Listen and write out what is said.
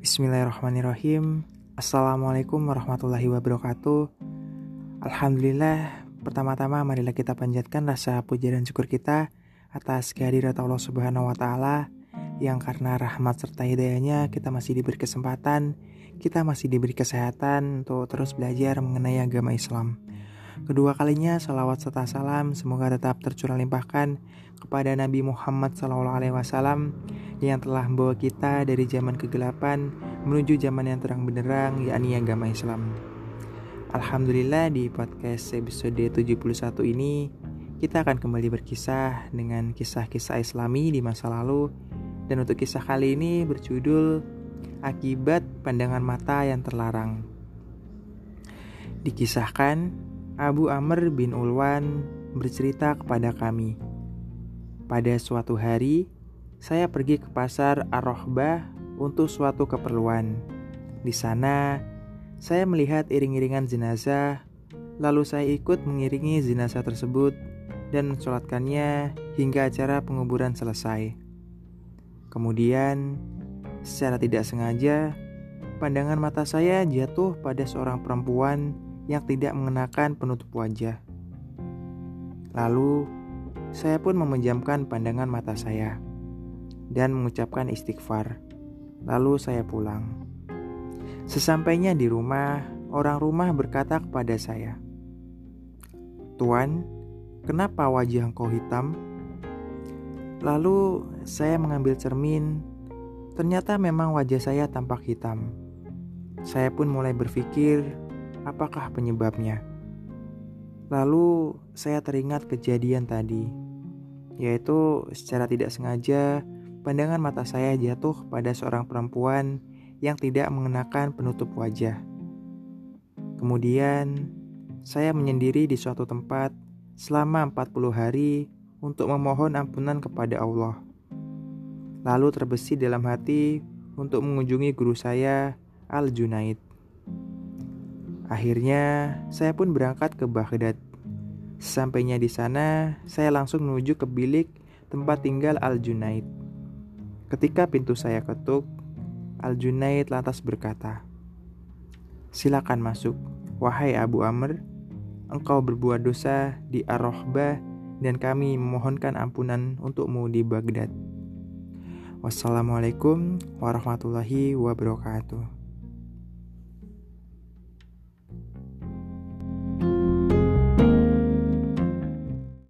Bismillahirrahmanirrahim. Assalamualaikum warahmatullahi wabarakatuh. Alhamdulillah, pertama-tama marilah kita panjatkan rasa puja dan syukur kita atas kehadirat Allah Subhanahu wa taala yang karena rahmat serta hidayahnya kita masih diberi kesempatan, kita masih diberi kesehatan untuk terus belajar mengenai agama Islam. Kedua kalinya salawat serta salam semoga tetap tercurah limpahkan kepada Nabi Muhammad SAW yang telah membawa kita dari zaman kegelapan menuju zaman yang terang benderang yakni agama Islam. Alhamdulillah di podcast episode 71 ini kita akan kembali berkisah dengan kisah-kisah islami di masa lalu dan untuk kisah kali ini berjudul Akibat Pandangan Mata yang Terlarang. Dikisahkan Abu Amr bin Ulwan bercerita kepada kami. Pada suatu hari, saya pergi ke pasar Ar-Rohbah untuk suatu keperluan. Di sana, saya melihat iring-iringan jenazah, lalu saya ikut mengiringi jenazah tersebut dan mensolatkannya hingga acara penguburan selesai. Kemudian, secara tidak sengaja, pandangan mata saya jatuh pada seorang perempuan yang tidak mengenakan penutup wajah. Lalu, saya pun memejamkan pandangan mata saya dan mengucapkan istighfar. Lalu saya pulang. Sesampainya di rumah, orang rumah berkata kepada saya, "Tuan, kenapa wajah engkau hitam?" Lalu saya mengambil cermin. Ternyata memang wajah saya tampak hitam. Saya pun mulai berpikir, apakah penyebabnya? Lalu saya teringat kejadian tadi, yaitu secara tidak sengaja Pandangan mata saya jatuh pada seorang perempuan yang tidak mengenakan penutup wajah. Kemudian, saya menyendiri di suatu tempat selama 40 hari untuk memohon ampunan kepada Allah. Lalu terbesit dalam hati untuk mengunjungi guru saya, Al-Junaid. Akhirnya, saya pun berangkat ke Baghdad. Sampainya di sana, saya langsung menuju ke bilik tempat tinggal Al-Junaid. Ketika pintu saya ketuk, Al-Junaid lantas berkata, Silakan masuk, wahai Abu Amr, engkau berbuat dosa di Ar-Rohbah dan kami memohonkan ampunan untukmu di Baghdad. Wassalamualaikum warahmatullahi wabarakatuh.